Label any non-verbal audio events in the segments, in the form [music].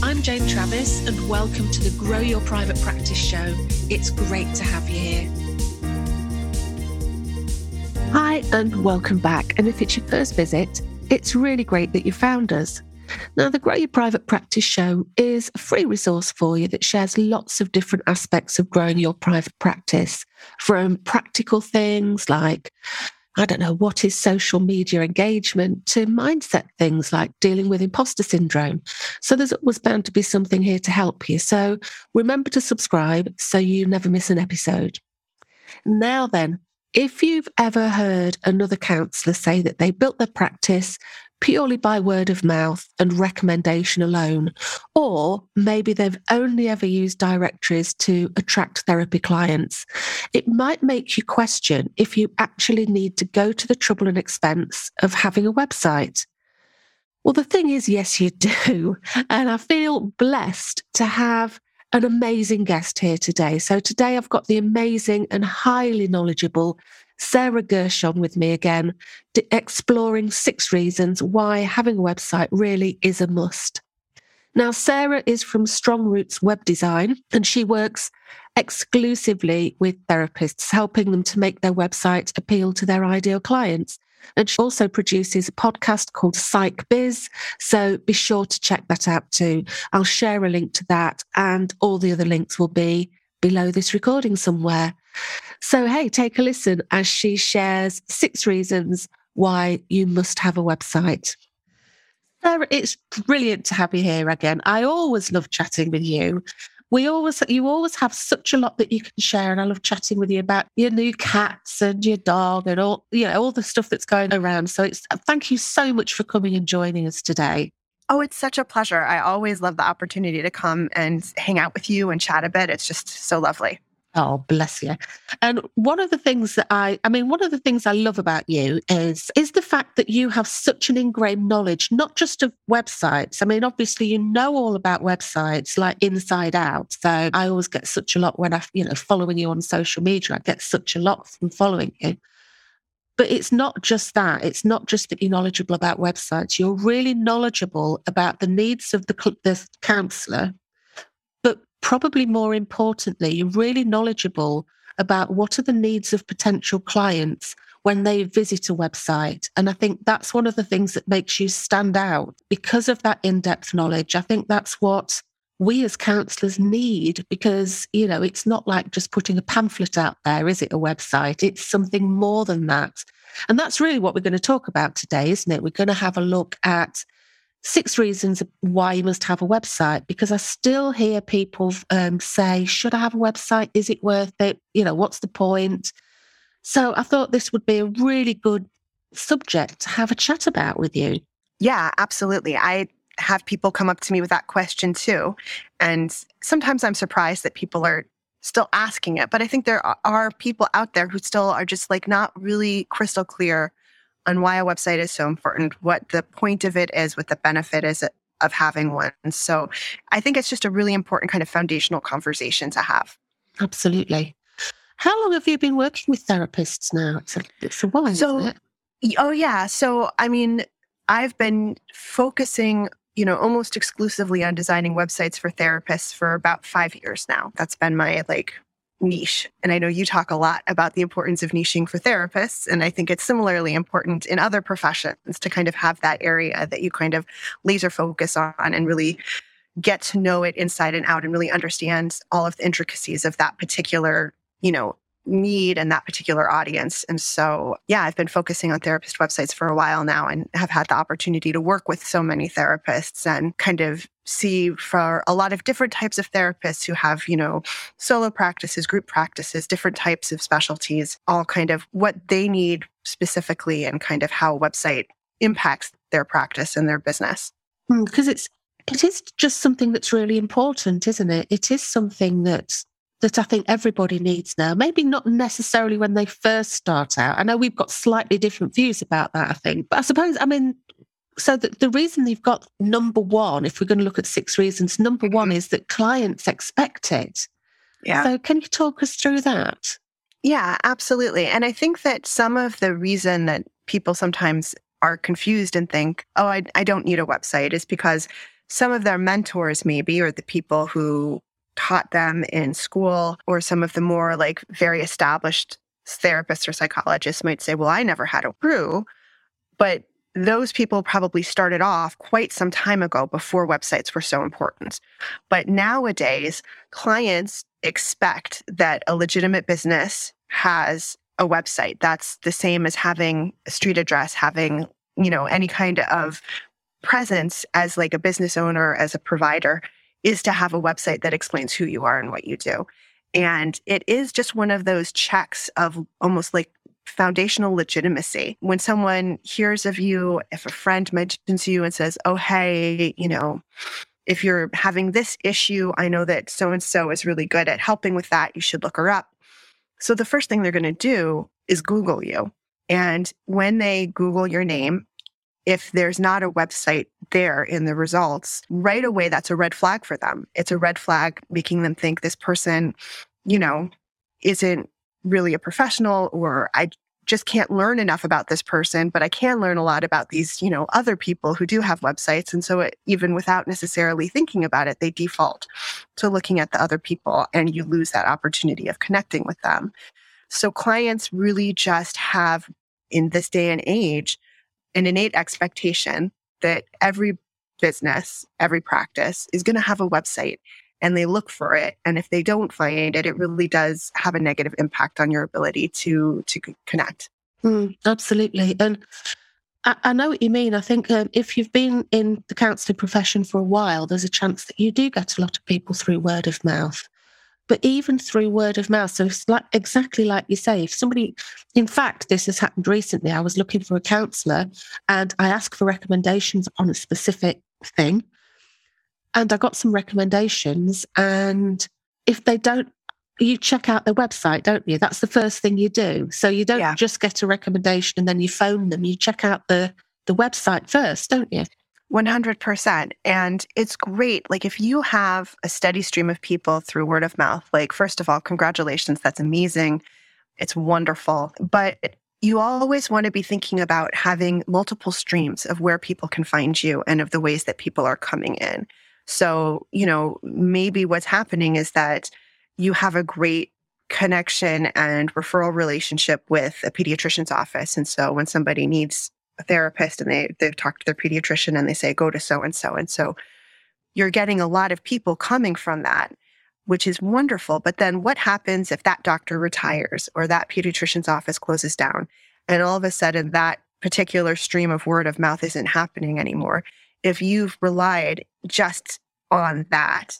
I'm Jane Travis, and welcome to the Grow Your Private Practice Show. It's great to have you here. Hi, and welcome back. And if it's your first visit, it's really great that you found us. Now, the Grow Your Private Practice Show is a free resource for you that shares lots of different aspects of growing your private practice, from practical things like I don't know, what is social media engagement to mindset things like dealing with imposter syndrome. So there's always bound to be something here to help you. So remember to subscribe so you never miss an episode. Now then, if you've ever heard another counsellor say that they built their practice purely by word of mouth and recommendation alone. Or maybe they've only ever used directories to attract therapy clients. It might make you question if you actually need to go to the trouble and expense of having a website. Well, the thing is, yes, you [laughs] do. And I feel blessed to have an amazing guest here today. So today I've got the amazing and highly knowledgeable Sarah Gershone with me again, exploring six reasons why having a website really is a must. Now, Sarah is from Strong Roots Web Design, and she works exclusively with therapists, helping them to make their website appeal to their ideal clients. And she also produces a podcast called Psych Biz. So be sure to check that out too. I'll share a link to that, and all the other links will be below this recording somewhere. So, hey, take a listen as she shares six reasons why you must have a website. Sarah, it's brilliant to have you here again. I always love chatting with you. We always, you always have such a lot that you can share, and I love chatting with you about your new cats and your dog and all, you know, all the stuff that's going around. So, it's thank you so much for coming and joining us today. Oh, it's such a pleasure. I always love the opportunity to come and hang out with you and chat a bit. It's just so lovely. Oh, bless you. And one of the things that I, I mean, one of the things I love about you is, is the fact that you have such an ingrained knowledge, not just of websites. I mean, obviously you know all about websites like inside out. So I always get such a lot when I, you know, following you on social media, I get such a lot from following you. But it's not just that. It's not just that you're knowledgeable about websites. You're really knowledgeable about the needs of the, the counselor, but probably more importantly, you're really knowledgeable about what are the needs of potential clients when they visit a website. And I think that's one of the things that makes you stand out because of that in depth knowledge. I think that's what we as counsellors need because, you know, it's not like just putting a pamphlet out there, is it? A website. It's something more than that. And that's really what we're going to talk about today, isn't it? We're going to have a look at six reasons why you must have a website because I still hear people um, say, should I have a website? Is it worth it? You know, what's the point? So I thought this would be a really good subject to have a chat about with you. Yeah, absolutely. I have people come up to me with that question too. And sometimes I'm surprised that people are still asking it. But I think there are people out there who still are just like not really crystal clear on why a website is so important, what the point of it is, what the benefit is of having one. So I think it's just a really important kind of foundational conversation to have. Absolutely. How long have you been working with therapists now? It's a, it's a while. So, oh, yeah. So, I mean, I've been focusing you know, almost exclusively on designing websites for therapists for about five years now. That's been my like niche. And I know you talk a lot about the importance of niching for therapists. And I think it's similarly important in other professions to kind of have that area that you kind of laser focus on and really get to know it inside and out and really understand all of the intricacies of that particular, you know, need and that particular audience. And so, yeah, I've been focusing on therapist websites for a while now and have had the opportunity to work with so many therapists and kind of see for a lot of different types of therapists who have, you know, solo practices, group practices, different types of specialties, all kind of what they need specifically and kind of how a website impacts their practice and their business. Because hmm, it's it is just something that's really important, isn't it? It is something that that I think everybody needs now. Maybe not necessarily when they first start out. I know we've got slightly different views about that, I think. But I suppose, I mean, so the, the reason they've got number one, if we're going to look at six reasons, number mm-hmm. one is that clients expect it. Yeah. So can you talk us through that? Yeah, absolutely. And I think that some of the reason that people sometimes are confused and think, oh, I, I don't need a website is because some of their mentors, maybe, or the people who taught them in school, or some of the more like very established therapists or psychologists might say, well, I never had a crew. But those people probably started off quite some time ago before websites were so important. But nowadays, clients expect that a legitimate business has a website. That's the same as having a street address, having, you know, any kind of presence as like a business owner, as a provider, is to have a website that explains who you are and what you do. And it is just one of those checks of almost like foundational legitimacy. When someone hears of you, if a friend mentions you and says, Oh, hey, you know, if you're having this issue, I know that so and so is really good at helping with that. You should look her up. So the first thing they're going to do is Google you. And when they Google your name, if there's not a website there in the results, right away, that's a red flag for them. It's a red flag making them think this person, you know, isn't really a professional or I just can't learn enough about this person, but I can learn a lot about these, you know, other people who do have websites. And so it, even without necessarily thinking about it, they default to looking at the other people and you lose that opportunity of connecting with them. So clients really just have in this day and age an innate expectation that every business, every practice is going to have a website and they look for it. And if they don't find it it really does have a negative impact on your ability to to connect. Mm, absolutely. And I, I, know what you mean. I think um, if you've been in the counselling profession for a while there's a chance that you do get a lot of people through word of mouth but even through word of mouth so it's like exactly like you say if somebody in fact this has happened recently i was looking for a counsellor and i asked for recommendations on a specific thing and I got some recommendations. And if they don't, you check out their website, don't you? That's the first thing you do. So you don't yeah. just get a recommendation and then you phone them. You check out the the website first, don't you? 100%. And it's great. Like, if you have a steady stream of people through word of mouth, like, first of all, congratulations. That's amazing. It's wonderful. But you always want to be thinking about having multiple streams of where people can find you and of the ways that people are coming in. So, you know, maybe what's happening is that you have a great connection and referral relationship with a pediatrician's office. And so when somebody needs a therapist and they, they've talked to their pediatrician and they say, go to so and so. And so you're getting a lot of people coming from that, which is wonderful. But then what happens if that doctor retires or that pediatrician's office closes down? And all of a sudden, that particular stream of word of mouth isn't happening anymore if you've relied just on that.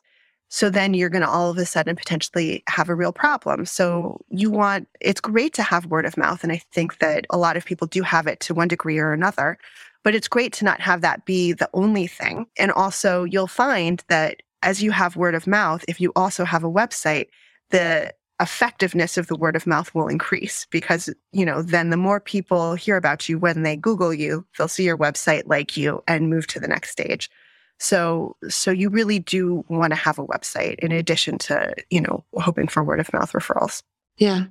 So then you're going to all of a sudden potentially have a real problem. So you want, it's great to have word of mouth. And I think that a lot of people do have it to one degree or another, but it's great to not have that be the only thing. And also you'll find that as you have word of mouth, if you also have a website, the effectiveness of the word of mouth will increase because, you know, then the more people hear about you when they Google you, they'll see your website, like you, and move to the next stage. So, so you really do want to have a website in addition to, you know, hoping for word of mouth referrals. Yeah.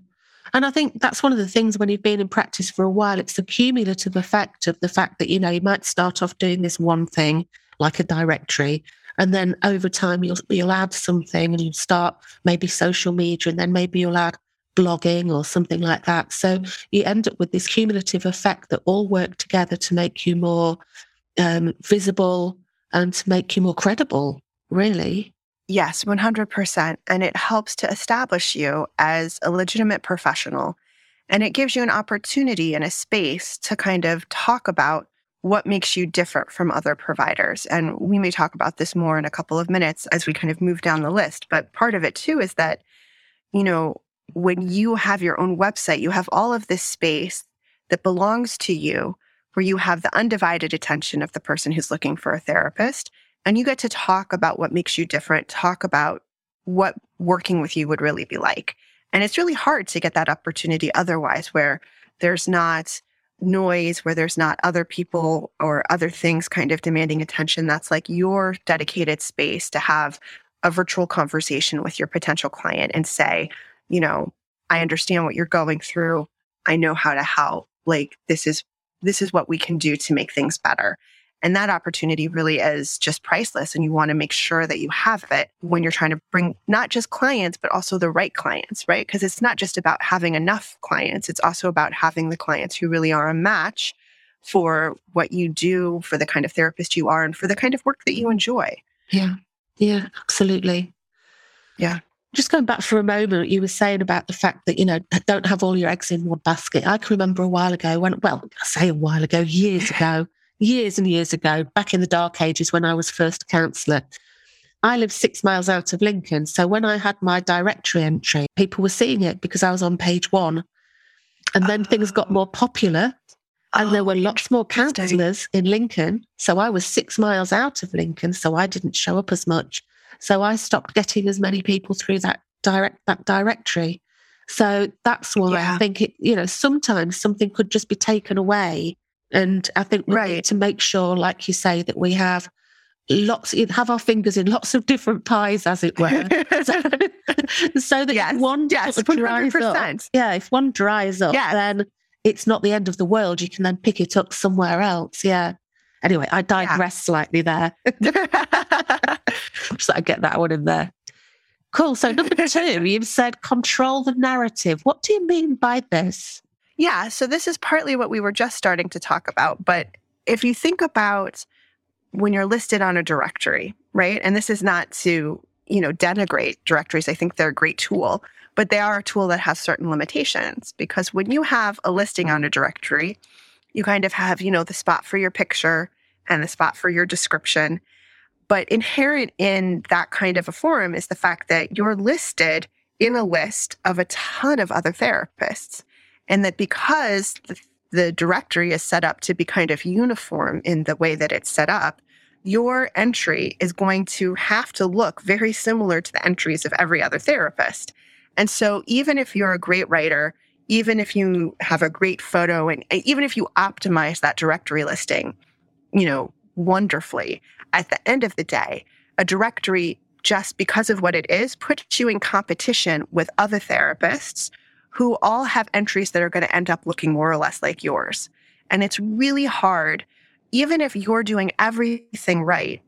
And I think that's one of the things when you've been in practice for a while, it's the cumulative effect of the fact that, you know, you might start off doing this one thing like a directory and then over time, you'll, you'll add something and you start maybe social media and then maybe you'll add blogging or something like that. So you end up with this cumulative effect that all work together to make you more um, visible and to make you more credible, really. Yes, 100%. And it helps to establish you as a legitimate professional. And it gives you an opportunity and a space to kind of talk about what makes you different from other providers. And we may talk about this more in a couple of minutes as we kind of move down the list. But part of it too is that, you know, when you have your own website, you have all of this space that belongs to you where you have the undivided attention of the person who's looking for a therapist. and you get to talk about what makes you different, talk about what working with you would really be like. And it's really hard to get that opportunity otherwise, where there's not noise, where there's not other people or other things kind of demanding attention. That's like your dedicated space to have a virtual conversation with your potential client and say, you know, I understand what you're going through. I know how to help. Like this is this is what we can do to make things better. And that opportunity really is just priceless. And you want to make sure that you have it when you're trying to bring not just clients, but also the right clients, right? Because it's not just about having enough clients, it's also about having the clients who really are a match for what you do, for the kind of therapist you are, and for the kind of work that you enjoy. Yeah. Yeah, absolutely. Yeah. Just going back for a moment, you were saying about the fact that, you know, don't have all your eggs in one basket. I can remember a while ago when, well, I say a while ago, years ago, [laughs] years and years ago, back in the dark ages when I was first a counsellor. I lived six miles out of Lincoln. So when I had my directory entry, people were seeing it because I was on page one. And then oh. things got more popular and oh, there were lots more counsellors in Lincoln. So I was six miles out of Lincoln. So I didn't show up as much. So I stopped getting as many people through that direct that directory. So that's why yeah. I think it, you know, sometimes something could just be taken away and I think right. to make sure, like you say, that we have lots, have our fingers in lots of different pies, as it were. [laughs] so, [laughs] so, that yes. one yes, dries up, yeah, if one dries up, yes. then it's not the end of the world. You can then pick it up somewhere else. Yeah. Anyway, I digress yeah. slightly there. [laughs] [laughs] so I get that one in there. Cool. So number [laughs] two, you've said control the narrative. What do you mean by this? Yeah, so this is partly what we were just starting to talk about. But if you think about when you're listed on a directory, right? And this is not to, you know, denigrate directories. I think they're a great tool, but they are a tool that has certain limitations because when you have a listing on a directory, you kind of have, you know, the spot for your picture and the spot for your description. But inherent in that kind of a forum is the fact that you're listed in a list of a ton of other therapists. And that because the, the directory is set up to be kind of uniform in the way that it's set up, your entry is going to have to look very similar to the entries of every other therapist. And so, even if you're a great writer, even if you have a great photo, and even if you optimize that directory listing, you know, wonderfully, at the end of the day, a directory, just because of what it is, puts you in competition with other therapists who all have entries that are going to end up looking more or less like yours. And it's really hard, even if you're doing everything right.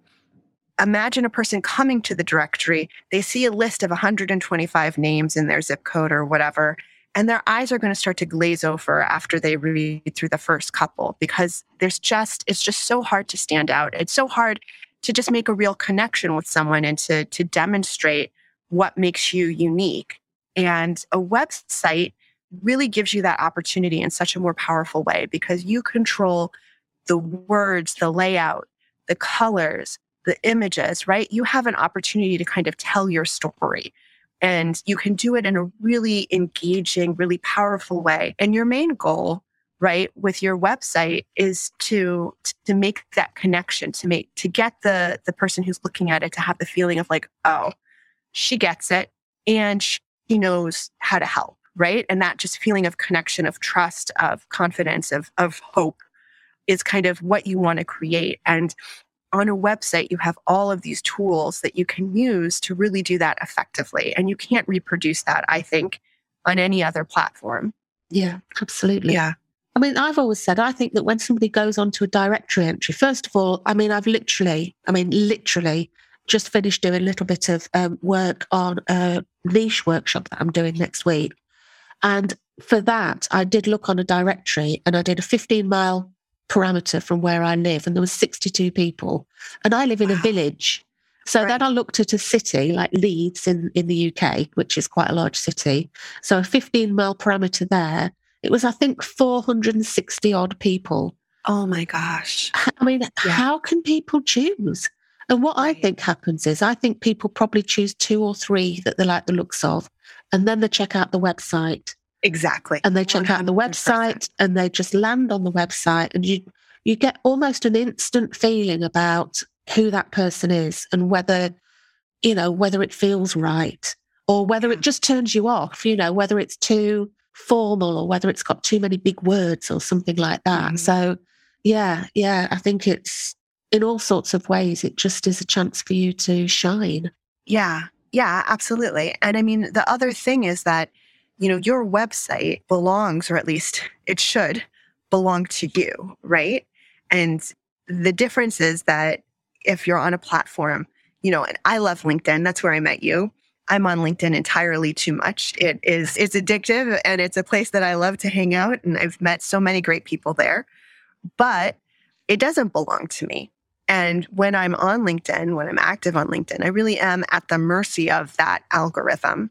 Imagine a person coming to the directory, they see a list of 125 names in their zip code or whatever, and their eyes are going to start to glaze over after they read through the first couple because there's just, it's just so hard to stand out. It's so hard to just make a real connection with someone and to, to demonstrate what makes you unique. And a website really gives you that opportunity in such a more powerful way because you control the words, the layout, the colors, the images, right? You have an opportunity to kind of tell your story. And you can do it in a really engaging, really powerful way. And your main goal, right, with your website is to to make that connection, to make to get the the person who's looking at it to have the feeling of like, oh, she gets it. And he knows how to help, right? And that just feeling of connection, of trust, of confidence, of, of hope is kind of what you want to create. And on a website, you have all of these tools that you can use to really do that effectively. And you can't reproduce that, I think, on any other platform. Yeah, absolutely. Yeah. I mean, I've always said, I think that when somebody goes onto a directory entry, first of all, I mean, I've literally, I mean, literally just finished doing a little bit of um, work on a niche workshop that I'm doing next week. And for that, I did look on a directory and I did a 15 mile parameter from where I live, and there was 62 people. And I live in wow. a village. So right. then I looked at a city like Leeds in, in the UK, which is quite a large city. So a 15 mile parameter there, it was, I think, 460 odd people. Oh my gosh. I mean, yeah. how can people choose? And what right. I think happens is I think people probably choose two or three that they like the looks of, and then they check out the website. Exactly. And they check 100%. out the website and they just land on the website and you you get almost an instant feeling about who that person is and whether, you know, whether it feels right or whether it just turns you off, you know, whether it's too formal or whether it's got too many big words or something like that. Mm-hmm. So, yeah, yeah, I think it's in all sorts of ways, it just is a chance for you to shine. Yeah, yeah, absolutely. And I mean, the other thing is that, you know, your website belongs, or at least it should belong to you, right? And the difference is that if you're on a platform, you know, and I love LinkedIn, that's where I met you. I'm on LinkedIn entirely too much. It is it's addictive and it's a place that I love to hang out and I've met so many great people there. But it doesn't belong to me. And when I'm on LinkedIn, when I'm active on LinkedIn, I really am at the mercy of that algorithm.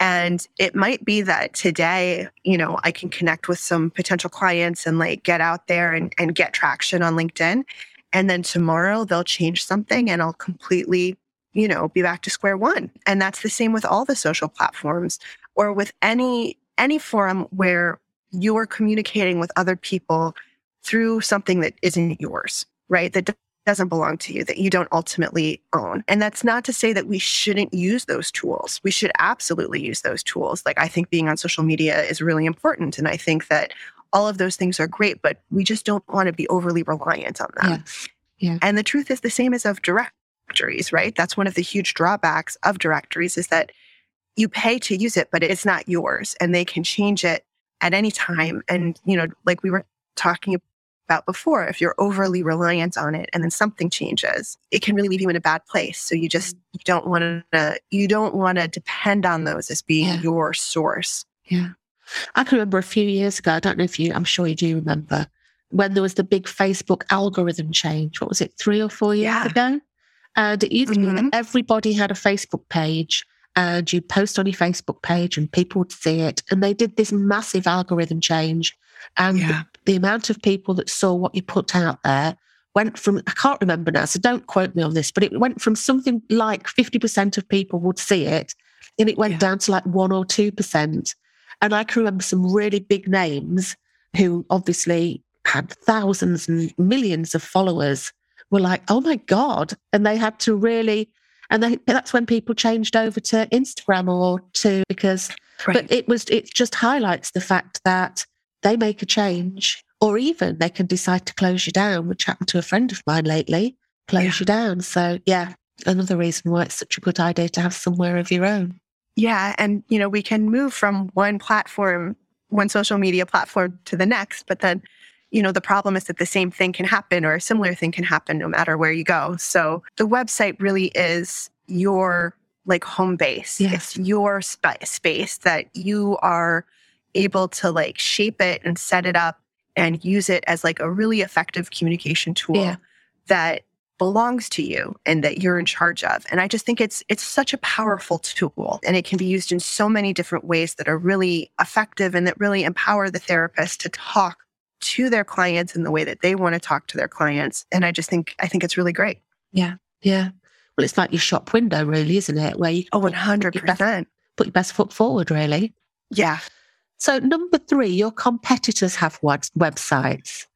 And it might be that today, you know, I can connect with some potential clients and like get out there and, and get traction on LinkedIn. And then tomorrow they'll change something and I'll completely, you know, be back to square one. And that's the same with all the social platforms or with any any forum where you are communicating with other people through something that isn't yours, right? That doesn't belong to you, that you don't ultimately own. And that's not to say that we shouldn't use those tools. We should absolutely use those tools. Like, I think being on social media is really important. And I think that all of those things are great, but we just don't want to be overly reliant on them. Yes. Yeah. And the truth is the same as of directories, right? That's one of the huge drawbacks of directories is that you pay to use it, but it's not yours and they can change it at any time. And, you know, like we were talking about before, if you're overly reliant on it and then something changes, it can really leave you in a bad place. So you just you don't want to you don't want to depend on those as being yeah. your source. Yeah. I can remember a few years ago, I don't know if you I'm sure you do remember, when there was the big Facebook algorithm change. What was it, three or four years yeah. ago? And it used to mm-hmm. be that everybody had a Facebook page and you'd post on your Facebook page and people would see it. And they did this massive algorithm change. And yeah the amount of people that saw what you put out there went from, I can't remember now, so don't quote me on this, but it went from something like 50% of people would see it, and it went yeah. down to like 1 or 2%. And I can remember some really big names who obviously had thousands and millions of followers were like, oh my God. And they had to really, and they, that's when people changed over to Instagram or to, because, right. but it was, it just highlights the fact that they make a change, or even they can decide to close you down, which happened to a friend of mine lately, close yeah. you down. So, yeah, another reason why it's such a good idea to have somewhere of your own. Yeah. And, you know, we can move from one platform, one social media platform to the next, but then, you know, the problem is that the same thing can happen or a similar thing can happen no matter where you go. So the website really is your like home base. Yes. It's your sp- space that you are able to like shape it and set it up and use it as like a really effective communication tool yeah. that belongs to you and that you're in charge of. And i just think it's it's such a powerful tool and it can be used in so many different ways that are really effective and that really empower the therapist to talk to their clients in the way that they want to talk to their clients. And i just think i think it's really great. Yeah. Yeah. Well it's like your shop window really isn't it? Where you oh 100% put your best, put your best foot forward really. Yeah so, number three, your competitors have websites.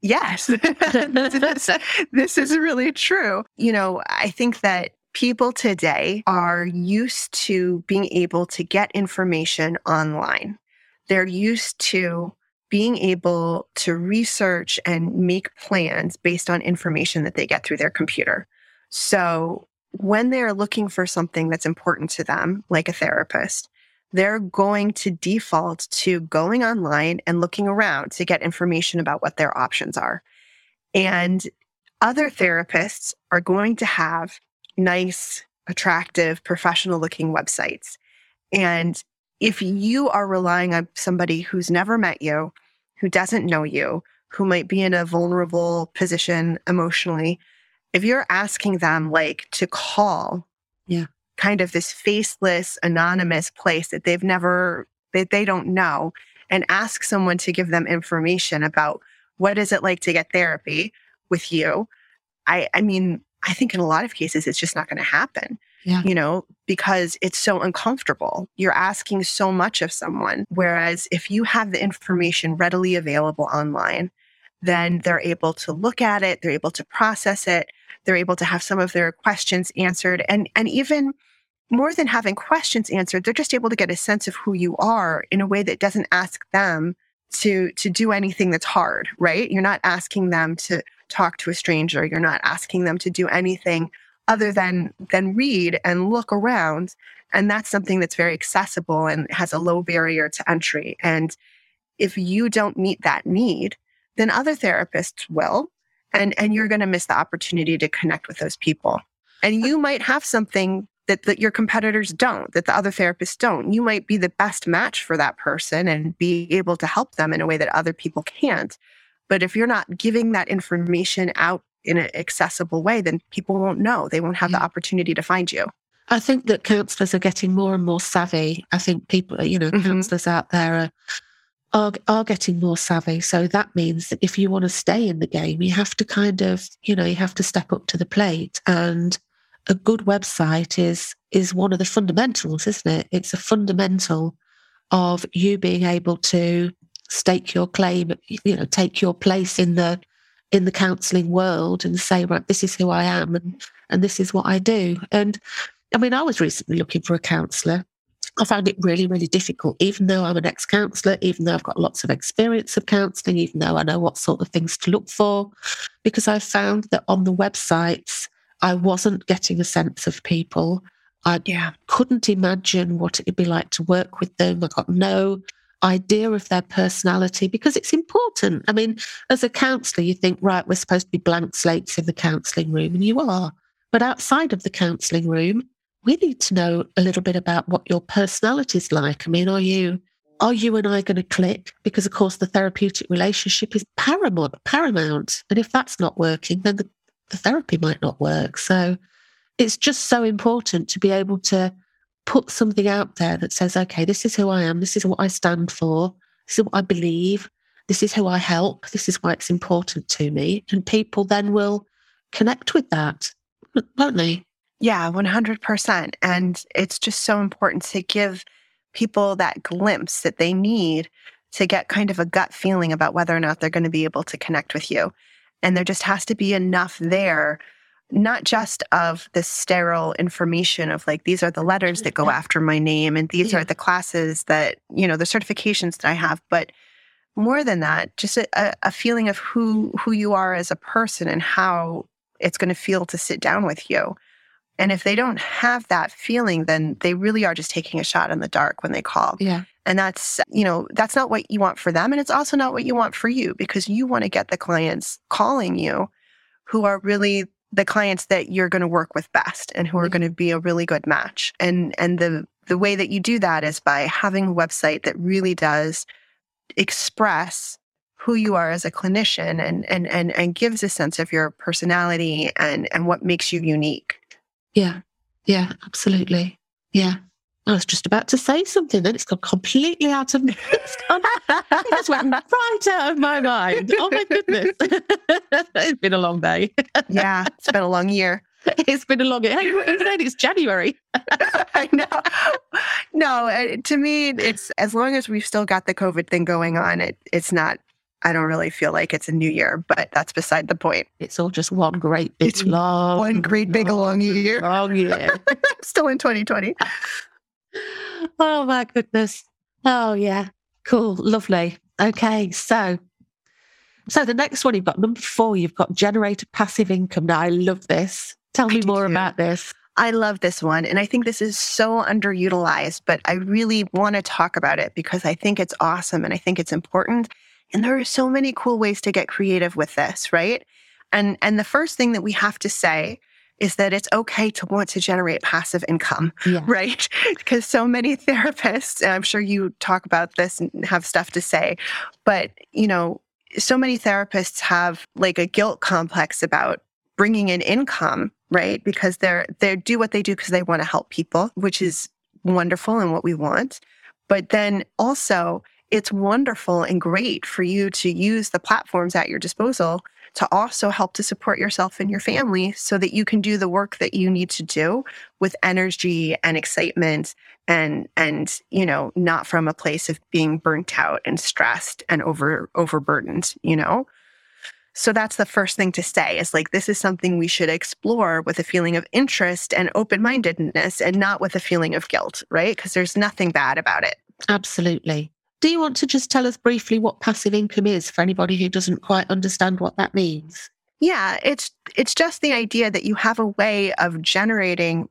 Yes, [laughs] this, this is really true. You know, I think that people today are used to being able to get information online. They're used to being able to research and make plans based on information that they get through their computer. So when they're looking for something that's important to them, like a therapist, they're going to default to going online and looking around to get information about what their options are. And other therapists are going to have nice, attractive, professional looking websites. And if you are relying on somebody who's never met you, who doesn't know you, who might be in a vulnerable position emotionally, if you're asking them like to call yeah kind of this faceless, anonymous place that they've never, that they don't know, and ask someone to give them information about what is it like to get therapy with you. I, I mean, I think in a lot of cases, it's just not going to happen. Yeah. You know, because it's so uncomfortable. You're asking so much of someone. Whereas if you have the information readily available online, then they're able to look at it, they're able to process it, they're able to have some of their questions answered and and even more than having questions answered, they're just able to get a sense of who you are in a way that doesn't ask them to to do anything that's hard, right? You're not asking them to talk to a stranger. You're not asking them to do anything other than than read and look around. And that's something that's very accessible and has a low barrier to entry. And if you don't meet that need, then other therapists will. And, and you're going to miss the opportunity to connect with those people. And you might have something that, that your competitors don't, that the other therapists don't. You might be the best match for that person and be able to help them in a way that other people can't. But if you're not giving that information out in an accessible way, then people won't know. They won't have the opportunity to find you. I think that counsellors are getting more and more savvy. I think people, you know, mm-hmm. counsellors out there are, are are getting more savvy. So that means that if you want to stay in the game, you have to kind of, you know, you have to step up to the plate. And a good website is is one of the fundamentals, isn't it? It's a fundamental of you being able to stake your claim, you know, take your place in the in the counselling world and say, right, this is who I am and and this is what I do. And I mean, I was recently looking for a counsellor. I found it really, really difficult, even though I'm an ex counsellor, even though I've got lots of experience of counselling, even though I know what sort of things to look for, because I found that on the websites, I wasn't getting a sense of people. I yeah. couldn't imagine what it'd be like to work with them. I got no idea of their personality because it's important. I mean, as a counsellor, you think, right, we're supposed to be blank slates in the counselling room, and you are. But outside of the counselling room, we need to know a little bit about what your personality is like. I mean, are you are you and I going to click? Because of course the therapeutic relationship is paramount paramount. And if that's not working, then the, the therapy might not work. So it's just so important to be able to put something out there that says, okay, this is who I am, this is what I stand for, this is what I believe, this is who I help, this is why it's important to me. And people then will connect with that, won't they? Yeah, 100%. And it's just so important to give people that glimpse that they need to get kind of a gut feeling about whether or not they're going to be able to connect with you. And there just has to be enough there, not just of the sterile information of like, these are the letters that go after my name and these yeah. are the classes that, you know, the certifications that I have, but more than that, just a, a feeling of who who you are as a person and how it's going to feel to sit down with you. And if they don't have that feeling, then they really are just taking a shot in the dark when they call. Yeah. And that's, you know, that's not what you want for them. And it's also not what you want for you because you want to get the clients calling you who are really the clients that you're going to work with best and who are going to be a really good match. And and the the way that you do that is by having a website that really does express who you are as a clinician and and and and gives a sense of your personality and and what makes you unique. Yeah. Yeah, absolutely. Yeah. I was just about to say something, then it's gone completely out of [laughs] it's gone, [laughs] it just went right out of my mind. Oh my goodness. [laughs] it's been a long day. yeah, it's been a long year. It's been a long year. Hey, it's January. I know. No, uh, to me, it's as long as we've still got the COVID thing going on, it, it's not I don't really feel like it's a new year, but that's beside the point. It's all just one great big it's long, one great big long year. Long year. [laughs] Still in 2020. Oh my goodness. Oh yeah. Cool. Lovely. Okay. So so the next one you've got number four, you've got generate passive income. Now I love this. Tell me more too. about this. I love this one. And I think this is so underutilized, but I really want to talk about it because I think it's awesome and I think it's important. And there are so many cool ways to get creative with this, right? And and the first thing that we have to say is that it's okay to want to generate passive income, yeah. right? [laughs] because so many [laughs] therapists, and I'm sure you talk about this and have stuff to say, but you know, so many therapists have like a guilt complex about bringing in income, right? Because they're they do what they do because they want to help people, which is wonderful and what we want. But then also it's wonderful and great for you to use the platforms at your disposal to also help to support yourself and your family so that you can do the work that you need to do with energy and excitement and and you know not from a place of being burnt out and stressed and over overburdened you know So that's the first thing to say is like, this is something we should explore with a feeling of interest and open mindedness and not with a feeling of guilt, right? Because there's nothing bad about it. Absolutely. Do you want to just tell us briefly what passive income is for anybody who doesn't quite understand what that means? Yeah, it's it's just the idea that you have a way of generating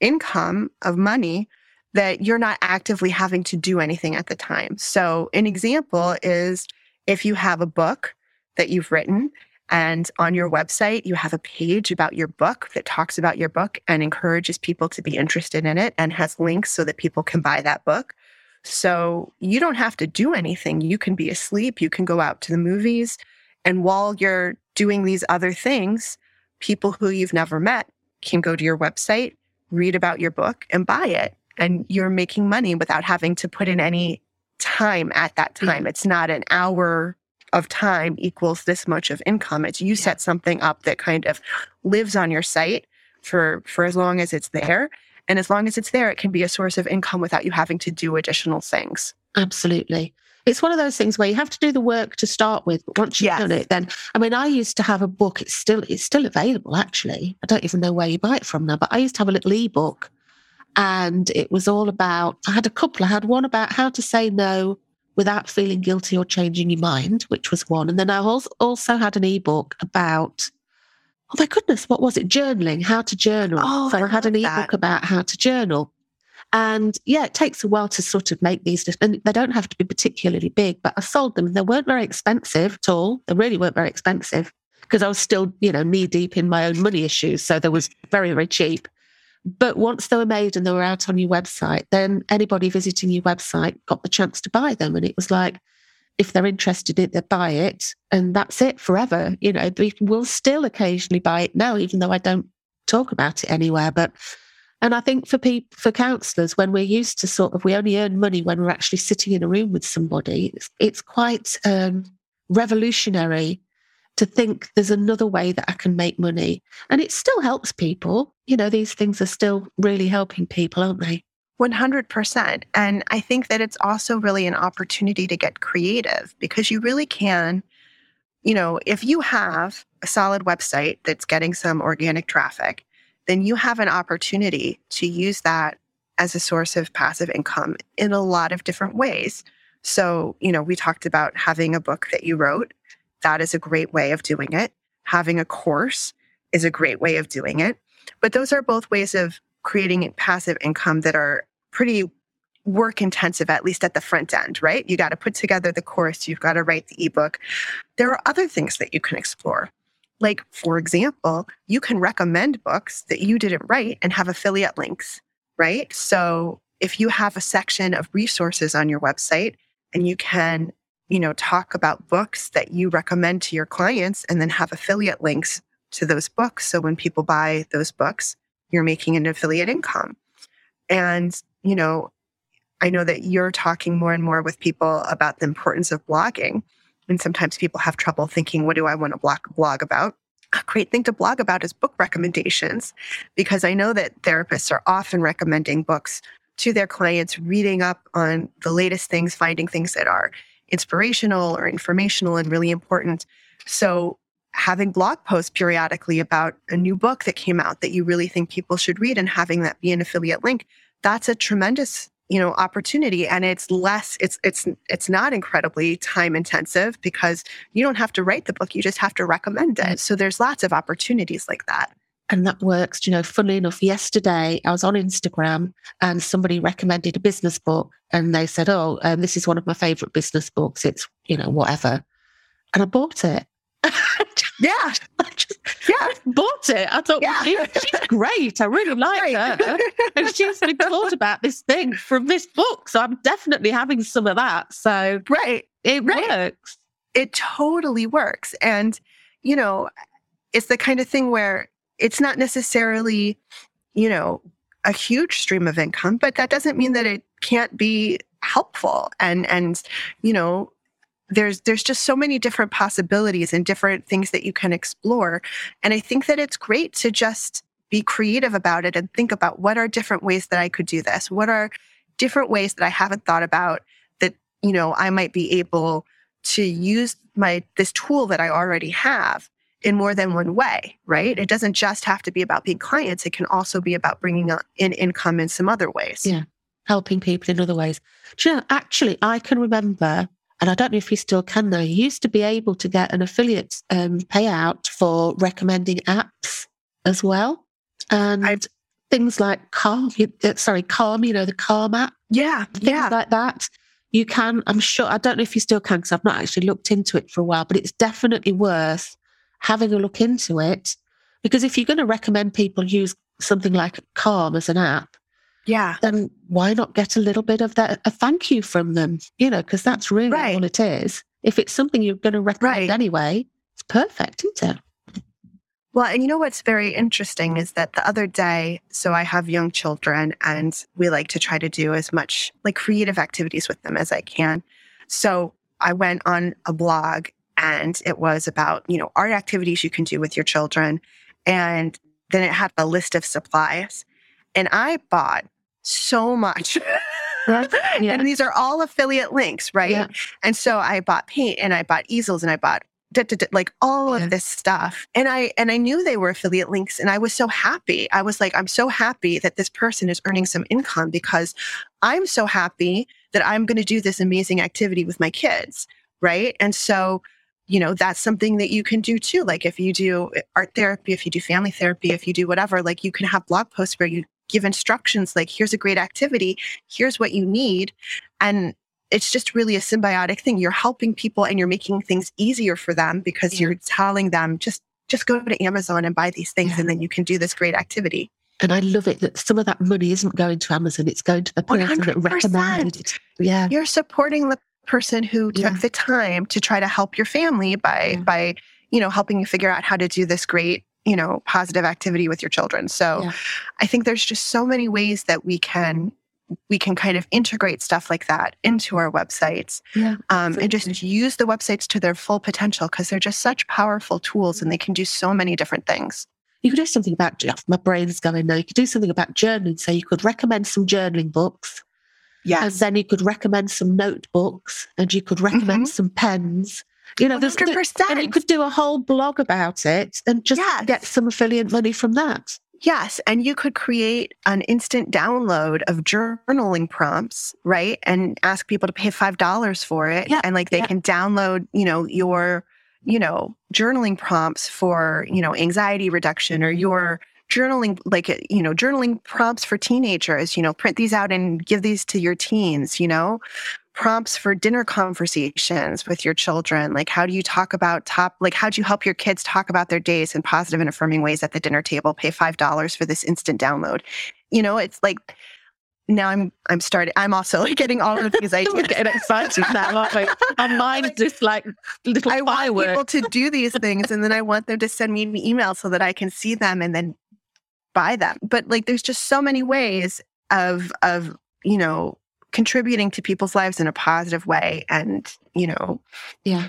income of money that you're not actively having to do anything at the time. So, an example is if you have a book that you've written and on your website, you have a page about your book that talks about your book and encourages people to be interested in it and has links so that people can buy that book. So you don't have to do anything. You can be asleep, you can go out to the movies. And while you're doing these other things, people who you've never met can go to your website, read about your book, and buy it. And you're making money without having to put in any time at that time. It's not an hour of time equals this much of income. It's you set something up that kind of lives on your site for for as long as it's there. And as long as it's there, it can be a source of income without you having to do additional things. Absolutely. It's one of those things where you have to do the work to start with, but once you've yes. done it, then I mean, I used to have a book. It's still it's still available actually. I don't even know where you buy it from now, but I used to have a little ebook, and it was all about. I had a couple. I had one about how to say no without feeling guilty or changing your mind, which was one. And then I also had an ebook about, oh my goodness, what was it? Journaling, how to journal. Oh, so I, I had an ebook about how to journal. And yeah, it takes a while to sort of make these, and they don't have to be particularly big, but I sold them. They weren't very expensive at all. They really weren't very expensive because I was still, you know, knee deep in my own money issues. So they was very, very cheap. But once they were made and they were out on your website, then anybody visiting your website got the chance to buy them. And it was like, if they're interested in it, they buy it and that's it forever. You know, we will still occasionally buy it now, even though I don't talk about it anywhere. But and I think for people, for counsellors, when we're used to sort of, we only earn money when we're actually sitting in a room with somebody. It's, it's quite um, revolutionary to think there's another way that I can make money. And it still helps people. You know, these things are still really helping people, aren't they? 100%. And I think that it's also really an opportunity to get creative because you really can, you know, if you have a solid website that's getting some organic traffic, then you have an opportunity to use that as a source of passive income in a lot of different ways. So, you know, we talked about having a book that you wrote that is a great way of doing it. Having a course is a great way of doing it. But those are both ways of creating passive income that are pretty work intensive, at least at the front end, right? You got to put together the course, you've got to write the ebook. There are other things that you can explore. Like, for example, you can recommend books that you didn't write and have affiliate links, right? So if you have a section of resources on your website and you can you know, talk about books that you recommend to your clients and then have affiliate links to those books. So when people buy those books, you're making an affiliate income. And, you know, I know that you're talking more and more with people about the importance of blogging. And sometimes people have trouble thinking, what do I want to blog, blog about? A great thing to blog about is book recommendations, because I know that therapists are often recommending books to their clients, reading up on the latest things, finding things that are inspirational or informational and really important. So having blog posts periodically about a new book that came out that you really think people should read and having that be an affiliate link, that's a tremendous you know opportunity and it's less it's it's it's not incredibly time intensive because you don't have to write the book you just have to recommend it so there's lots of opportunities like that and that works. You know, funnily enough, yesterday I was on Instagram and somebody recommended a business book and they said, Oh, um, this is one of my favorite business books. It's, you know, whatever. And I bought it. Yeah. [laughs] I just, yeah. bought it. I thought, yeah. Well, she, she's great. I really like great. her. and she's been taught about this thing from this book. So I'm definitely having some of that. So right. it right. works. It totally works. And, you know, it's the kind of thing where it's not necessarily, you know, a huge stream of income, but that doesn't mean that it can't be helpful. And and you know, there's there's just so many different possibilities and different things that you can explore. And I think that it's great to just be creative about it and think about what are different ways that I could do this? What are different ways that I haven't thought about that, you know, I might be able to use my this tool that I already have in more than one way, right? It doesn't just have to be about being clients. It can also be about bringing in income in some other ways. Yeah. Helping people in other ways. Do you know, actually, I can remember, and I don't know if you still can now, you used to be able to get an affiliate um, payout for recommending apps as well. And I, things like Calm, uh, sorry, Calm, you know, the Calm app. Yeah. Things yeah. like that. You can, I'm sure, I don't know if you still can because I've not actually looked into it for a while, but it's definitely worth having a look into it. Because if you're going to recommend people use something like Calm as an app, yeah, then why not get a little bit of that, a thank you from them, you know, because that's really right. all it is. If it's something you're going to recommend right. anyway, it's perfect, isn't it? Well, and you know what's very interesting is that the other day, so I have young children and we like to try to do as much like creative activities with them as I can. So I went on a blog and it was about, you know, art activities you can do with your children. And then it had a list of supplies. And I bought so much. [laughs] [laughs] yeah. And these are all affiliate links, right? Yeah. And so I bought paint and I bought easels and I bought da, da, da, like all of this stuff. And I and I knew they were affiliate links and I was so happy. I was like, I'm so happy that this person is earning some income because I'm so happy that I'm going to do this amazing activity with my kids, right? And so you know, that's something that you can do too. Like if you do eh, art therapy, if you do family therapy, if you do whatever, like you can have blog posts where you give instructions like, here's a great activity, here's what you need. And it's just really a symbiotic thing. You're helping people and you're making things easier for them because yeah. you're telling them just just go to Amazon and buy these things yeah. and then you can do this great activity. And I love it that some of that money isn't going to Amazon, it's going to the person 100%. that recommended it. Yeah. You're supporting the person who took yeah. the time to try to help your family by by you know helping you figure out how to do this great you know positive activity with your children so yeah. i think there's just so many ways that we can we can kind of integrate stuff like that into our websites yeah, um, and just use the websites to their full potential because they're just such powerful tools and they can do so many different things you could do something about my brain's going now you could do something about journaling so you could recommend some journaling books Yes. And then you could recommend some notebooks and you could recommend mm-hmm. some pens. You know, 100%. and you could do a whole blog about it and just yes. get some affiliate money from that. Yes. And you could create an instant download of journaling prompts, right? And ask people to pay $5 for it. Yeah. And like they yeah. can download, you know, your, you know, journaling prompts for, you know, anxiety reduction or your journaling like you know journaling prompts for teenagers you know print these out and give these to your teens you know prompts for dinner conversations with your children like how do you talk about top like how do you help your kids talk about their days in positive and affirming ways at the dinner table pay five dollars for this instant download you know it's like now I'm I'm starting. I'm also like getting all of these [laughs] ideas. getting excited now. Like, my mind's just like little I fireworks. want people to do these things, and then I want them to send me an email so that I can see them and then buy them. But like there's just so many ways of of, you know, contributing to people's lives in a positive way and, you know, yeah.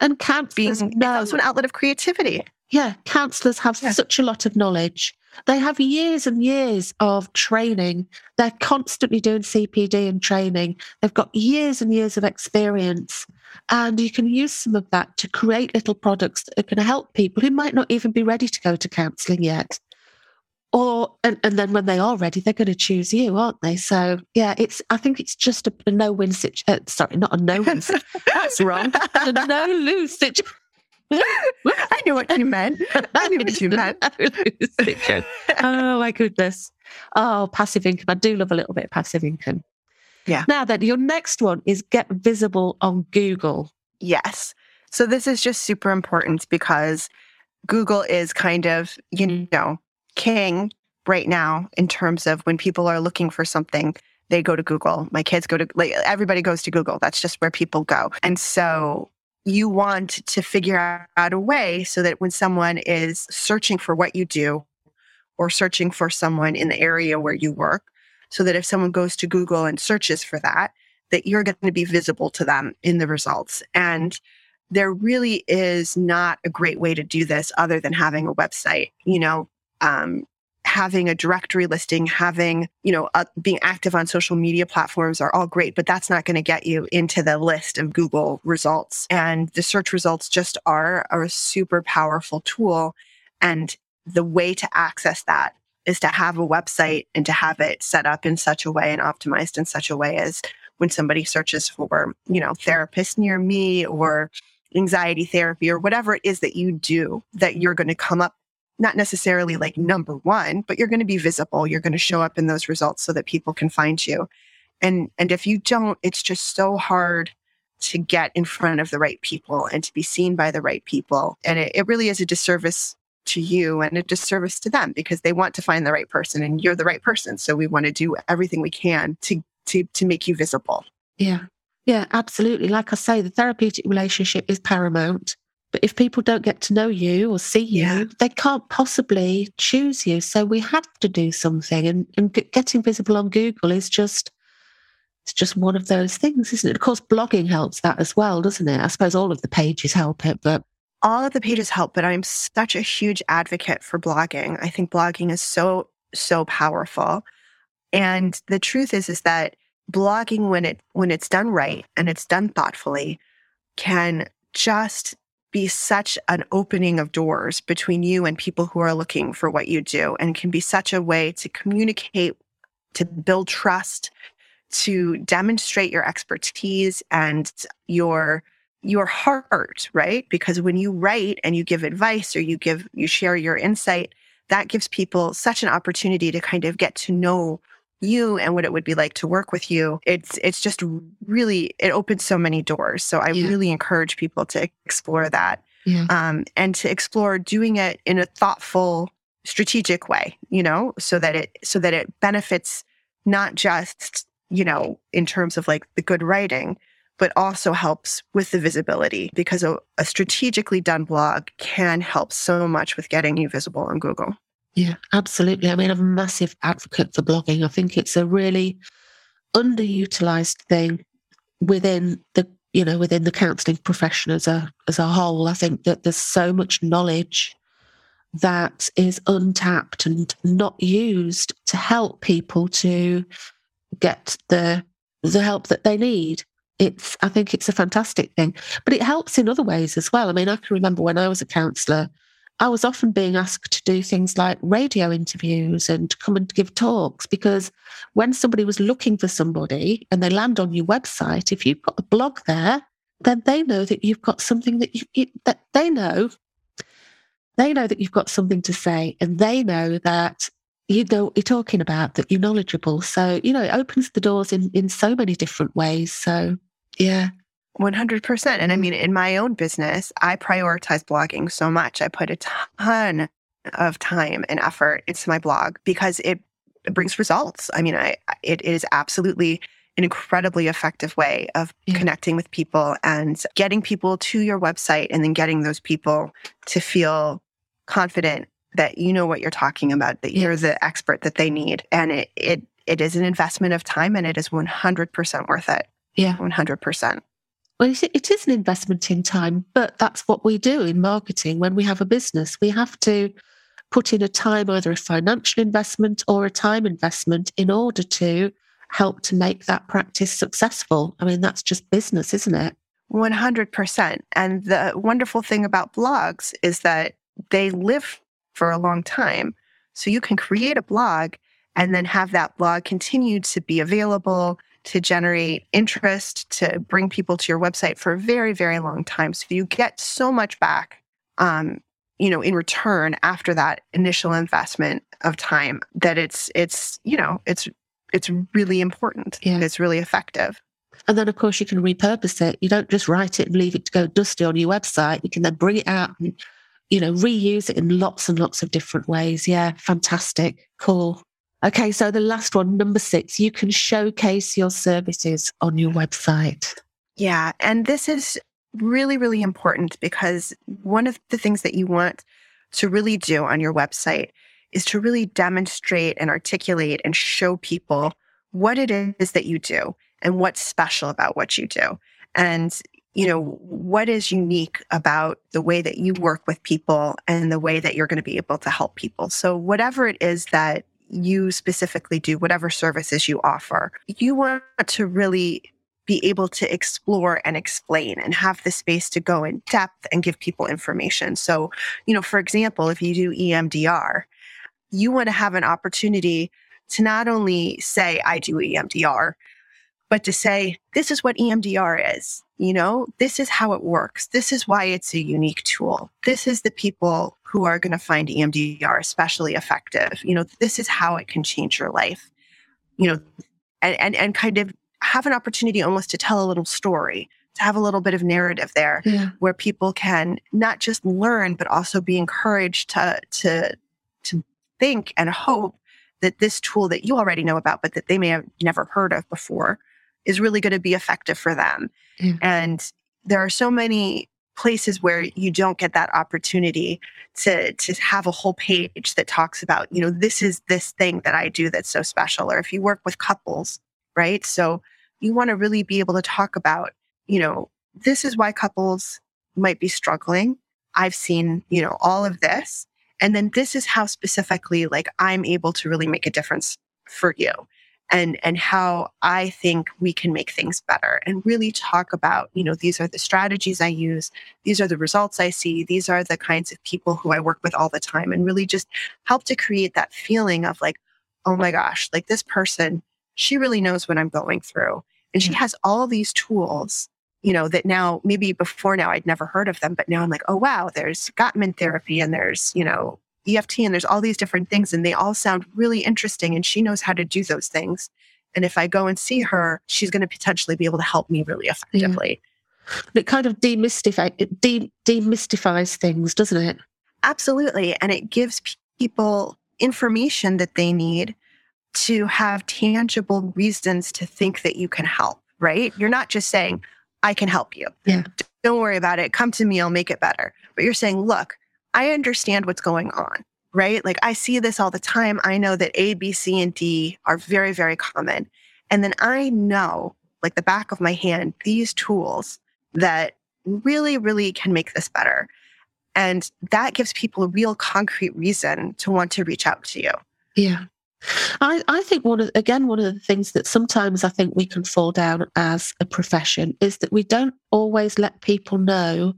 And counselors being no. also an outlet of creativity. Yeah, counselors have yeah. such a lot of knowledge. They have years and years of training. They're constantly doing CPD and training. They've got years and years of experience. And you can use some of that to create little products that are going to help people who might not even be ready to go to counselling yet or and, and then when they are ready they're going to choose you aren't they so yeah it's i think it's just a, a no-win situation uh, sorry not a no-win situation [laughs] that's wrong [laughs] a no-lose situation [laughs] I knew what you meant. I knew what you meant. oh my goodness. Oh, passive income. I do love a little bit of passive income. Yeah. Now then, your next one is get visible on Google. Yes. So this is just super important because Google is kind of, you know, king right now in terms of when people are looking for something they go to google. My kids go to like everybody goes to google. That's just where people go. And so you want to figure out a way so that when someone is searching for what you do or searching for someone in the area where you work so that if someone goes to google and searches for that that you're going to be visible to them in the results. And there really is not a great way to do this other than having a website you know um, having a directory listing, having, you know, uh, being active on social media platforms are all great, but that's not going to get you into the list of Google results. And the search results just are, are a super powerful tool. And the way to access that is to have a website and to have it set up in such a way and optimized in such a way as when somebody searches for, you know, therapist near me or anxiety therapy or whatever it is that you do, that you're going to come up not necessarily like number one, but you're going to be visible. You're going to show up in those results so that people can find you. And and if you don't, it's just so hard to get in front of the right people and to be seen by the right people. And it, it really is a disservice to you and a disservice to them because they want to find the right person and you're the right person. So we want to do everything we can to to to make you visible. Yeah. Yeah, absolutely. Like I say, the therapeutic relationship is paramount. But if people don't get to know you or see you, yeah. they can't possibly choose you. So we have to do something. And, and getting visible on Google is just it's just one of those things, isn't it? Of course, blogging helps that as well, doesn't it? I suppose all of the pages help it, but all of the pages help, but I'm such a huge advocate for blogging. I think blogging is so, so powerful. And the truth is, is that blogging when it when it's done right and it's done thoughtfully can just be such an opening of doors between you and people who are looking for what you do and can be such a way to communicate, to build trust, to demonstrate your expertise and your your heart, right? Because when you write and you give advice or you give you share your insight, that gives people such an opportunity to kind of get to know you and what it would be like to work with you it's it's just really it opens so many doors so i yeah. really encourage people to explore that yeah. um, and to explore doing it in a thoughtful strategic way you know so that it so that it benefits not just you know in terms of like the good writing but also helps with the visibility because a, a strategically done blog can help so much with getting you visible on google yeah, absolutely. I mean, I'm a massive advocate for blogging. I think it's a really underutilized thing within the you know within the counselling profession as a as a whole. I think that there's so much knowledge that is untapped and not used to help people to get the the help that they need. It's I think it's a fantastic thing, but it helps in other ways as well. I mean, I can remember when I was a counsellor I was often being asked to do things like radio interviews and come and give talks because when somebody was looking for somebody and they land on your website, if you've got a blog there, then they know that you've got something that you, you that they know. They know that you've got something to say, and they know that you know what you're talking about, that you're knowledgeable. So you know it opens the doors in in so many different ways. So yeah, 100%. And I mm-hmm. mean, in my own business, I prioritize blogging so much. I put a ton of time and effort into my blog because it, it brings results. I mean, I it is absolutely an incredibly effective way of yeah. connecting with people and getting people to your website and then getting those people to feel confident that you know what you're talking about, that you're the expert that they need. And it it it is an investment of time and it is 100% worth it. Yeah. 100%. Well, it is an investment in time, but that's what we do in marketing when we have a business. We have to put in a time, either a financial investment or a time investment, in order to help to make that practice successful. I mean, that's just business, isn't it? 100%. And the wonderful thing about blogs is that they live for a long time. So you can create a blog and then have that blog continue to be available to generate interest, to bring people to your website for a very, very long time. So you get so much back, um, you know, in return after that initial investment of time that it's, it's, you know, it's, it's really important. Yeah. It's really effective. And then, of course, you can repurpose it. You don't just write it and leave it to go dusty on your website. You can then bring it out and, you know, reuse it in lots and lots of different ways. Yeah, fantastic. Cool. Okay, so the last one, number six, you can showcase your services on your website. Yeah, and this is really, really important because one of the things that you want to really do on your website is to really demonstrate and articulate and show people what it is that you do and what's special about what you do. And you know, what is unique about the way that you work with people and the way that you're going to be able to help people. So, whatever it is that you specifically do, whatever services you offer, you want to really be able to explore and explain and have the space to go in depth and give people information. So, you know, for example, if you do EMDR, you want to have an opportunity to not only say, I do EMDR, but to say, this is what EMDR is. You know, this is how it works. This is why it's a unique tool. This is the people who are going to find EMDR especially effective. You know, this is how it can change your life. You know, and, and, and kind of have an opportunity almost to tell a little story, to have a little bit of narrative there yeah. where people can not just learn, but also be encouraged to, to, to think and hope that this tool that you already know about, but that they may have never heard of before, is really going to be effective for them. Mm. And there are so many places where you don't get that opportunity to to have a whole page that talks about you know this is this thing that I do that's so special or if you work with couples right so you want to really be able to talk about you know this is why couples might be struggling I've seen you know all of this and then this is how specifically like I'm able to really make a difference for you and and how I think we can make things better and really talk about, you know, these are the strategies I use, these are the results I see, these are the kinds of people who I work with all the time and really just help to create that feeling of like, oh my gosh, like this person, she really knows what I'm going through and she mm-hmm. has all these tools you know that now maybe before now I'd never heard of them but now I'm like oh wow there's Gottman therapy and there's you know EFT and there's all these different things and they all sound really interesting and she knows how to do those things. And if I go and see her, she's going to potentially be able to help me really effectively. Yeah. It kind of demystify, it de- demystifies things, doesn't it? Absolutely. And it gives people information that they need to have tangible reasons to think that you can help, right? You're not just saying, I can help you. Yeah. Don't worry about it. Come to me, I'll make it better. But you're saying, look, I understand what's going on, right? Like I see this all the time. I know that A, B, C, and D are very, very common. And then I know, like the back of my hand, these tools that really, really can make this better. And that gives people a real concrete reason to want to reach out to you. Yeah. I, I think one of again one of the things that sometimes I think we can fall down as a profession is that we don't always let people know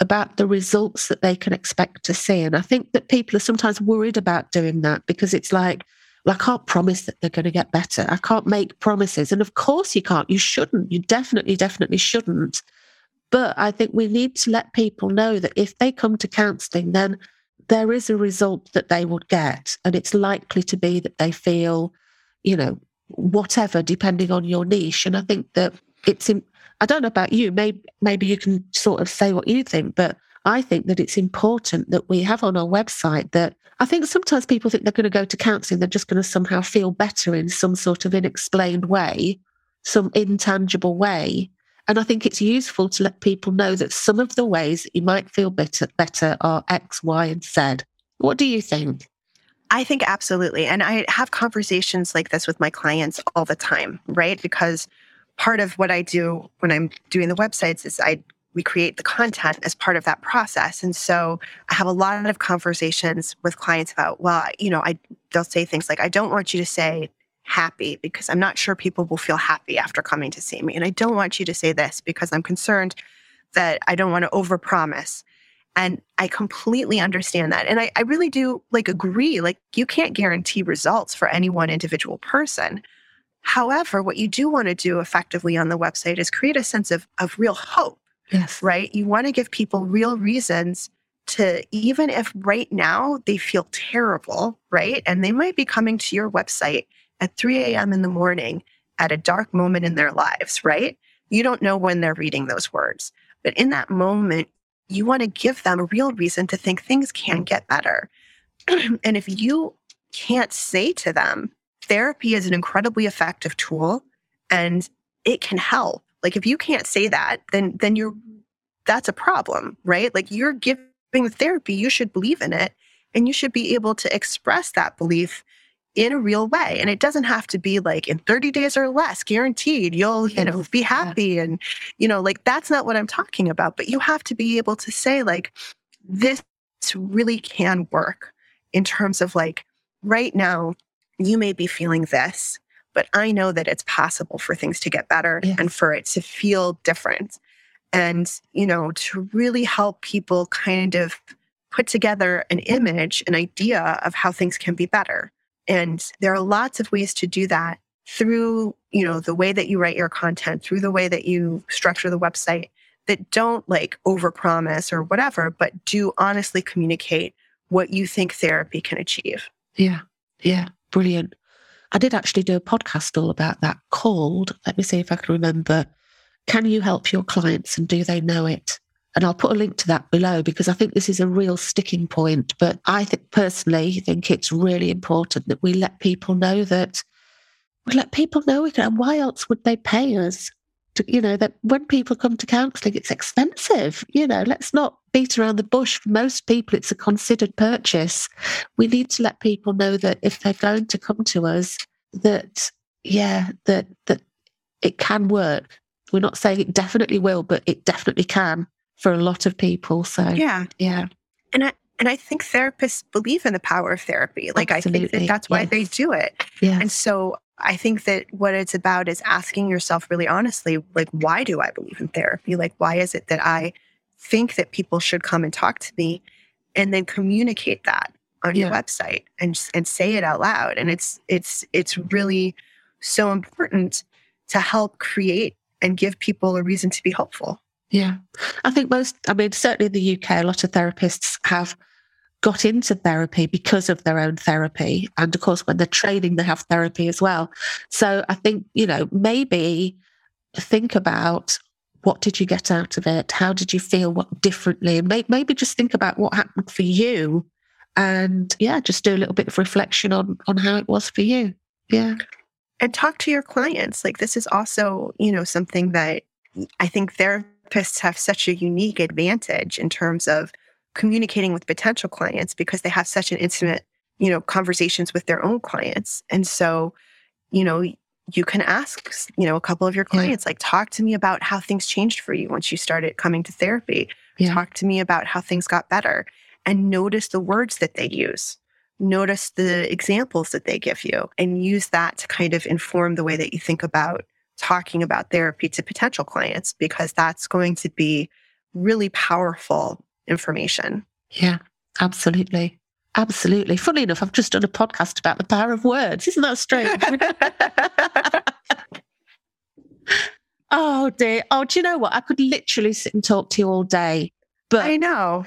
about the results that they can expect to see. And I think that people are sometimes worried about doing that because it's like, well, I can't promise that they're going to get better. I can't make promises. And of course you can't. You shouldn't. You definitely, definitely shouldn't. But I think we need to let people know that if they come to counseling, then there is a result that they would get. And it's likely to be that they feel, you know, whatever, depending on your niche. And I think that it's, in, I don't know about you. Maybe maybe you can sort of say what you think, but I think that it's important that we have on our website that I think sometimes people think they're going to go to counselling, they're just going to somehow feel better in some sort of unexplained way, some intangible way. And I think it's useful to let people know that some of the ways that you might feel better, better are X, Y, and Z. What do you think? I think absolutely. And I have conversations like this with my clients all the time, right? Because part of what I do when I'm doing the websites is I we create the content as part of that process. And so I have a lot of conversations with clients about, well, you know, I they'll say things like, I don't want you to say happy because I'm not sure people will feel happy after coming to see me. And I don't want you to say this because I'm concerned that I don't want to overpromise. And I completely understand that. And I, I really do like agree. Like you can't guarantee results for any one individual person. However, what you do want to do effectively on the website is create a sense of, of real hope. Yes. Right? You want to give people real reasons to, even if right now they feel terrible, right? And they might be coming to your website at 3 a.m. in the morning at a dark moment in their lives, right? You don't know when they're reading those words. But in that moment, you want to give them a real reason to think things can get better. [clears throat] and if you can't say to them, therapy is an incredibly effective tool and it can help. Like if you can't say that, then then you're that's a problem, right? Like you're giving therapy, you should believe in it and you should be able to express that belief in a real way. And it doesn't have to be like in 30 days or less, guaranteed, you'll, you know, be happy. And, you know, like that's not what I'm talking about. But you have to be able to say, like, this really can work in terms of like, right now, you may be feeling this, but I know that it's possible for things to get better yes. and for it to feel different. And, you know, to really help people kind of put together an image, an idea of how things can be better. And there are lots of ways to do that through, you know, the way that you write your content, through the way that you structure the website that don't like overpromise or whatever, but do honestly communicate what you think therapy can achieve. Yeah. Yeah. Brilliant. I did actually do a podcast all about that called, let me see if I can remember, Can You Help Your Clients and Do They Know It? And I'll put a link to that below because I think this is a real sticking point. But I think personally think it's really important that we let people know that we let people know we can, and why else would they pay us? To, you know, that when people come to counselling, it's expensive. You know, let's not beat around the bush. For most people, it's a considered purchase. We need to let people know that if they're going to come to us, that yeah, that that it can work. We're not saying it definitely will, but it definitely can for a lot of people. So yeah, yeah. And I and I think therapists believe in the power of therapy. Like Absolutely. I think that that's why yes. they do it. Yes. And so I think that what it's about is asking yourself really honestly, like, why do I believe in therapy? Like, why is it that I think that people should come and talk to me? And then communicate that on yeah. your website and and say it out loud. And it's it's it's really so important to help create and give people a reason to be hopeful. Yeah. I think most, I mean, certainly in the UK, a lot of therapists have got into therapy because of their own therapy. And of course, when they're training, they have therapy as well. So I think, you know, maybe think about what did you get out of it? How did you feel what differently? Maybe just think about what happened for you. And yeah, just do a little bit of reflection on on how it was for you. Yeah. And talk to your clients. Like this is also, you know, something that I think therapists have such a unique advantage in terms of communicating with potential clients because they have such an intimate, you know, conversations with their own clients. And so, you know, you can ask, you know, a couple of your clients, yeah. like, talk to me about how things changed for you once you started coming to therapy. Yeah. Talk to me about how things got better and notice the words that they use. Notice the examples that they give you and use that to kind of inform the way that you think about talking about therapy to potential clients because that's going to be really powerful information. Yeah, absolutely. Absolutely. Funny enough, I've just done a podcast about the power of words. Isn't that strange? [laughs] oh dear. Oh, do you know what? I could literally sit and talk to you all day. But I know.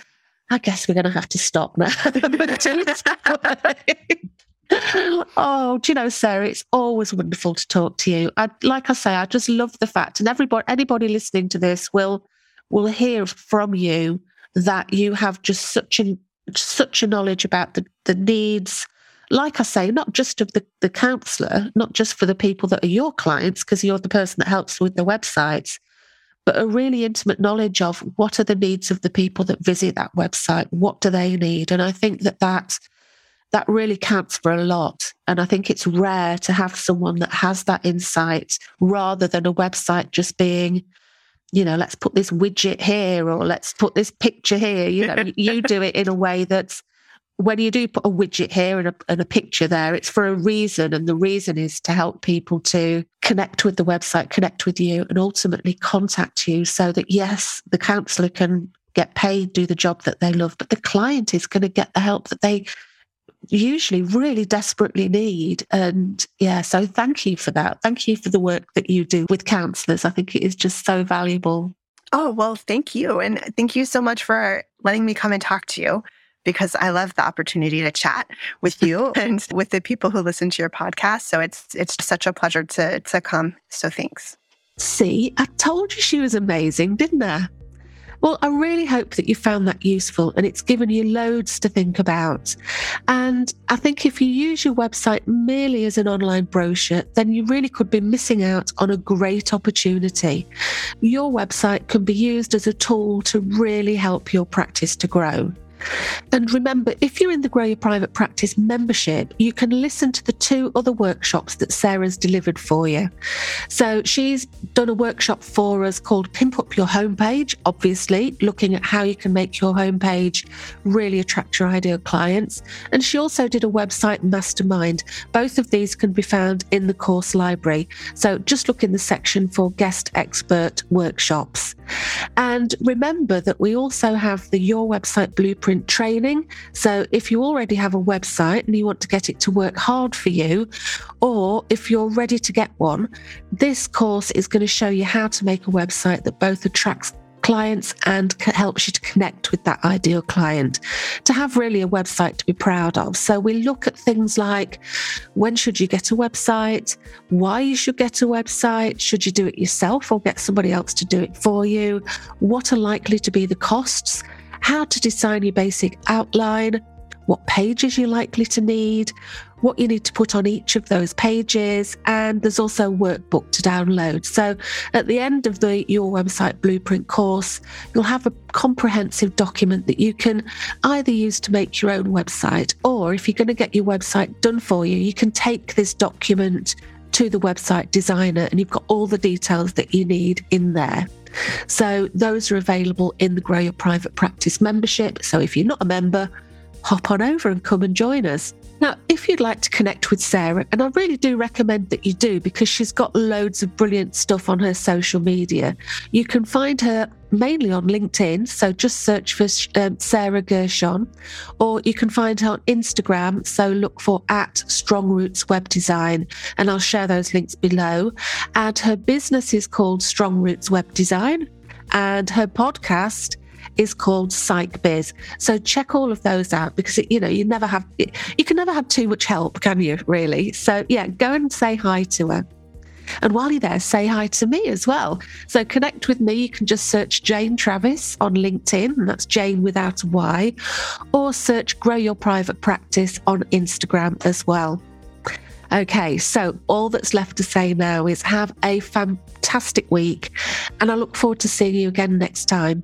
I guess we're going to have to stop now. [laughs] oh, do you know, Sarah, it's always wonderful to talk to you. I, like I say, I just love the fact, and everybody, anybody listening to this will will hear from you that you have just such a such a knowledge about the, the needs, like I say, not just of the, the counsellor, not just for the people that are your clients, because you're the person that helps with the websites, but a really intimate knowledge of what are the needs of the people that visit that website, what do they need, and I think that that that really counts for a lot. And I think it's rare to have someone that has that insight rather than a website just being you know, let's put this widget here or let's put this picture here. You know, you do it in a way that's when you do put a widget here and a, and a picture there, it's for a reason. And the reason is to help people to connect with the website, connect with you, and ultimately contact you so that, yes, the counselor can get paid, do the job that they love, but the client is going to get the help that they usually really desperately need. And yeah, so thank you for that. Thank you for the work that you do with counsellors. I think it is just so valuable. Oh, well, thank you. And thank you so much for letting me come and talk to you because I love the opportunity to chat with you [laughs] and with the people who listen to your podcast. So it's it's such a pleasure to to come. So thanks. See, I told you she was amazing, didn't I? Well, I really hope that you found that useful and it's given you loads to think about. And I think if you use your website merely as an online brochure, then you really could be missing out on a great opportunity. Your website can be used as a tool to really help your practice to grow. And remember, if you're in the Grow Your Private Practice membership, you can listen to the two other workshops that Sarah's delivered for you. So she's done a workshop for us called Pimp Up Your Homepage, obviously, looking at how you can make your homepage really attract your ideal clients. And she also did a website mastermind. Both of these can be found in the course library. So just look in the section for guest expert workshops. And remember that we also have the Your Website Blueprint training. So if you already have a website and you want to get it to work hard for you, or if you're ready to get one, this course is going to show you how to make a website that both attracts clients and helps you to connect with that ideal client. To have really a website to be proud of. So we look at things like when should you get a website, why you should get a website, should you do it yourself or get somebody else to do it for you, what are likely to be the costs, how to design your basic outline, what pages you're likely to need, what you need to put on each of those pages, and there's also a workbook to download. So at the end of the Your Website Blueprint course, you'll have a comprehensive document that you can either use to make your own website, or if you're going to get your website done for you, you can take this document to the website designer and you've got all the details that you need in there. So those are available in the Grow Your Private Practice membership. So if you're not a member, hop on over and come and join us. Now, if you'd like to connect with Sarah, and I really do recommend that you do because she's got loads of brilliant stuff on her social media, you can find her mainly on LinkedIn. So just search for um, Sarah Gershone, or you can find her on Instagram. So look for at Strong Roots Web Design, and I'll share those links below. And her business is called Strong Roots Web Design, and her podcast is called Psych Biz. So check all of those out because it, you know you never have you can never have too much help, can you? Really? So yeah, go and say hi to her. And while you're there, say hi to me as well. So connect with me. You can just search Jane Travis on LinkedIn, and that's Jane without a Y, or search Grow Your Private Practice on Instagram as well. Okay, so all that's left to say now is have a fantastic week, and I look forward to seeing you again next time.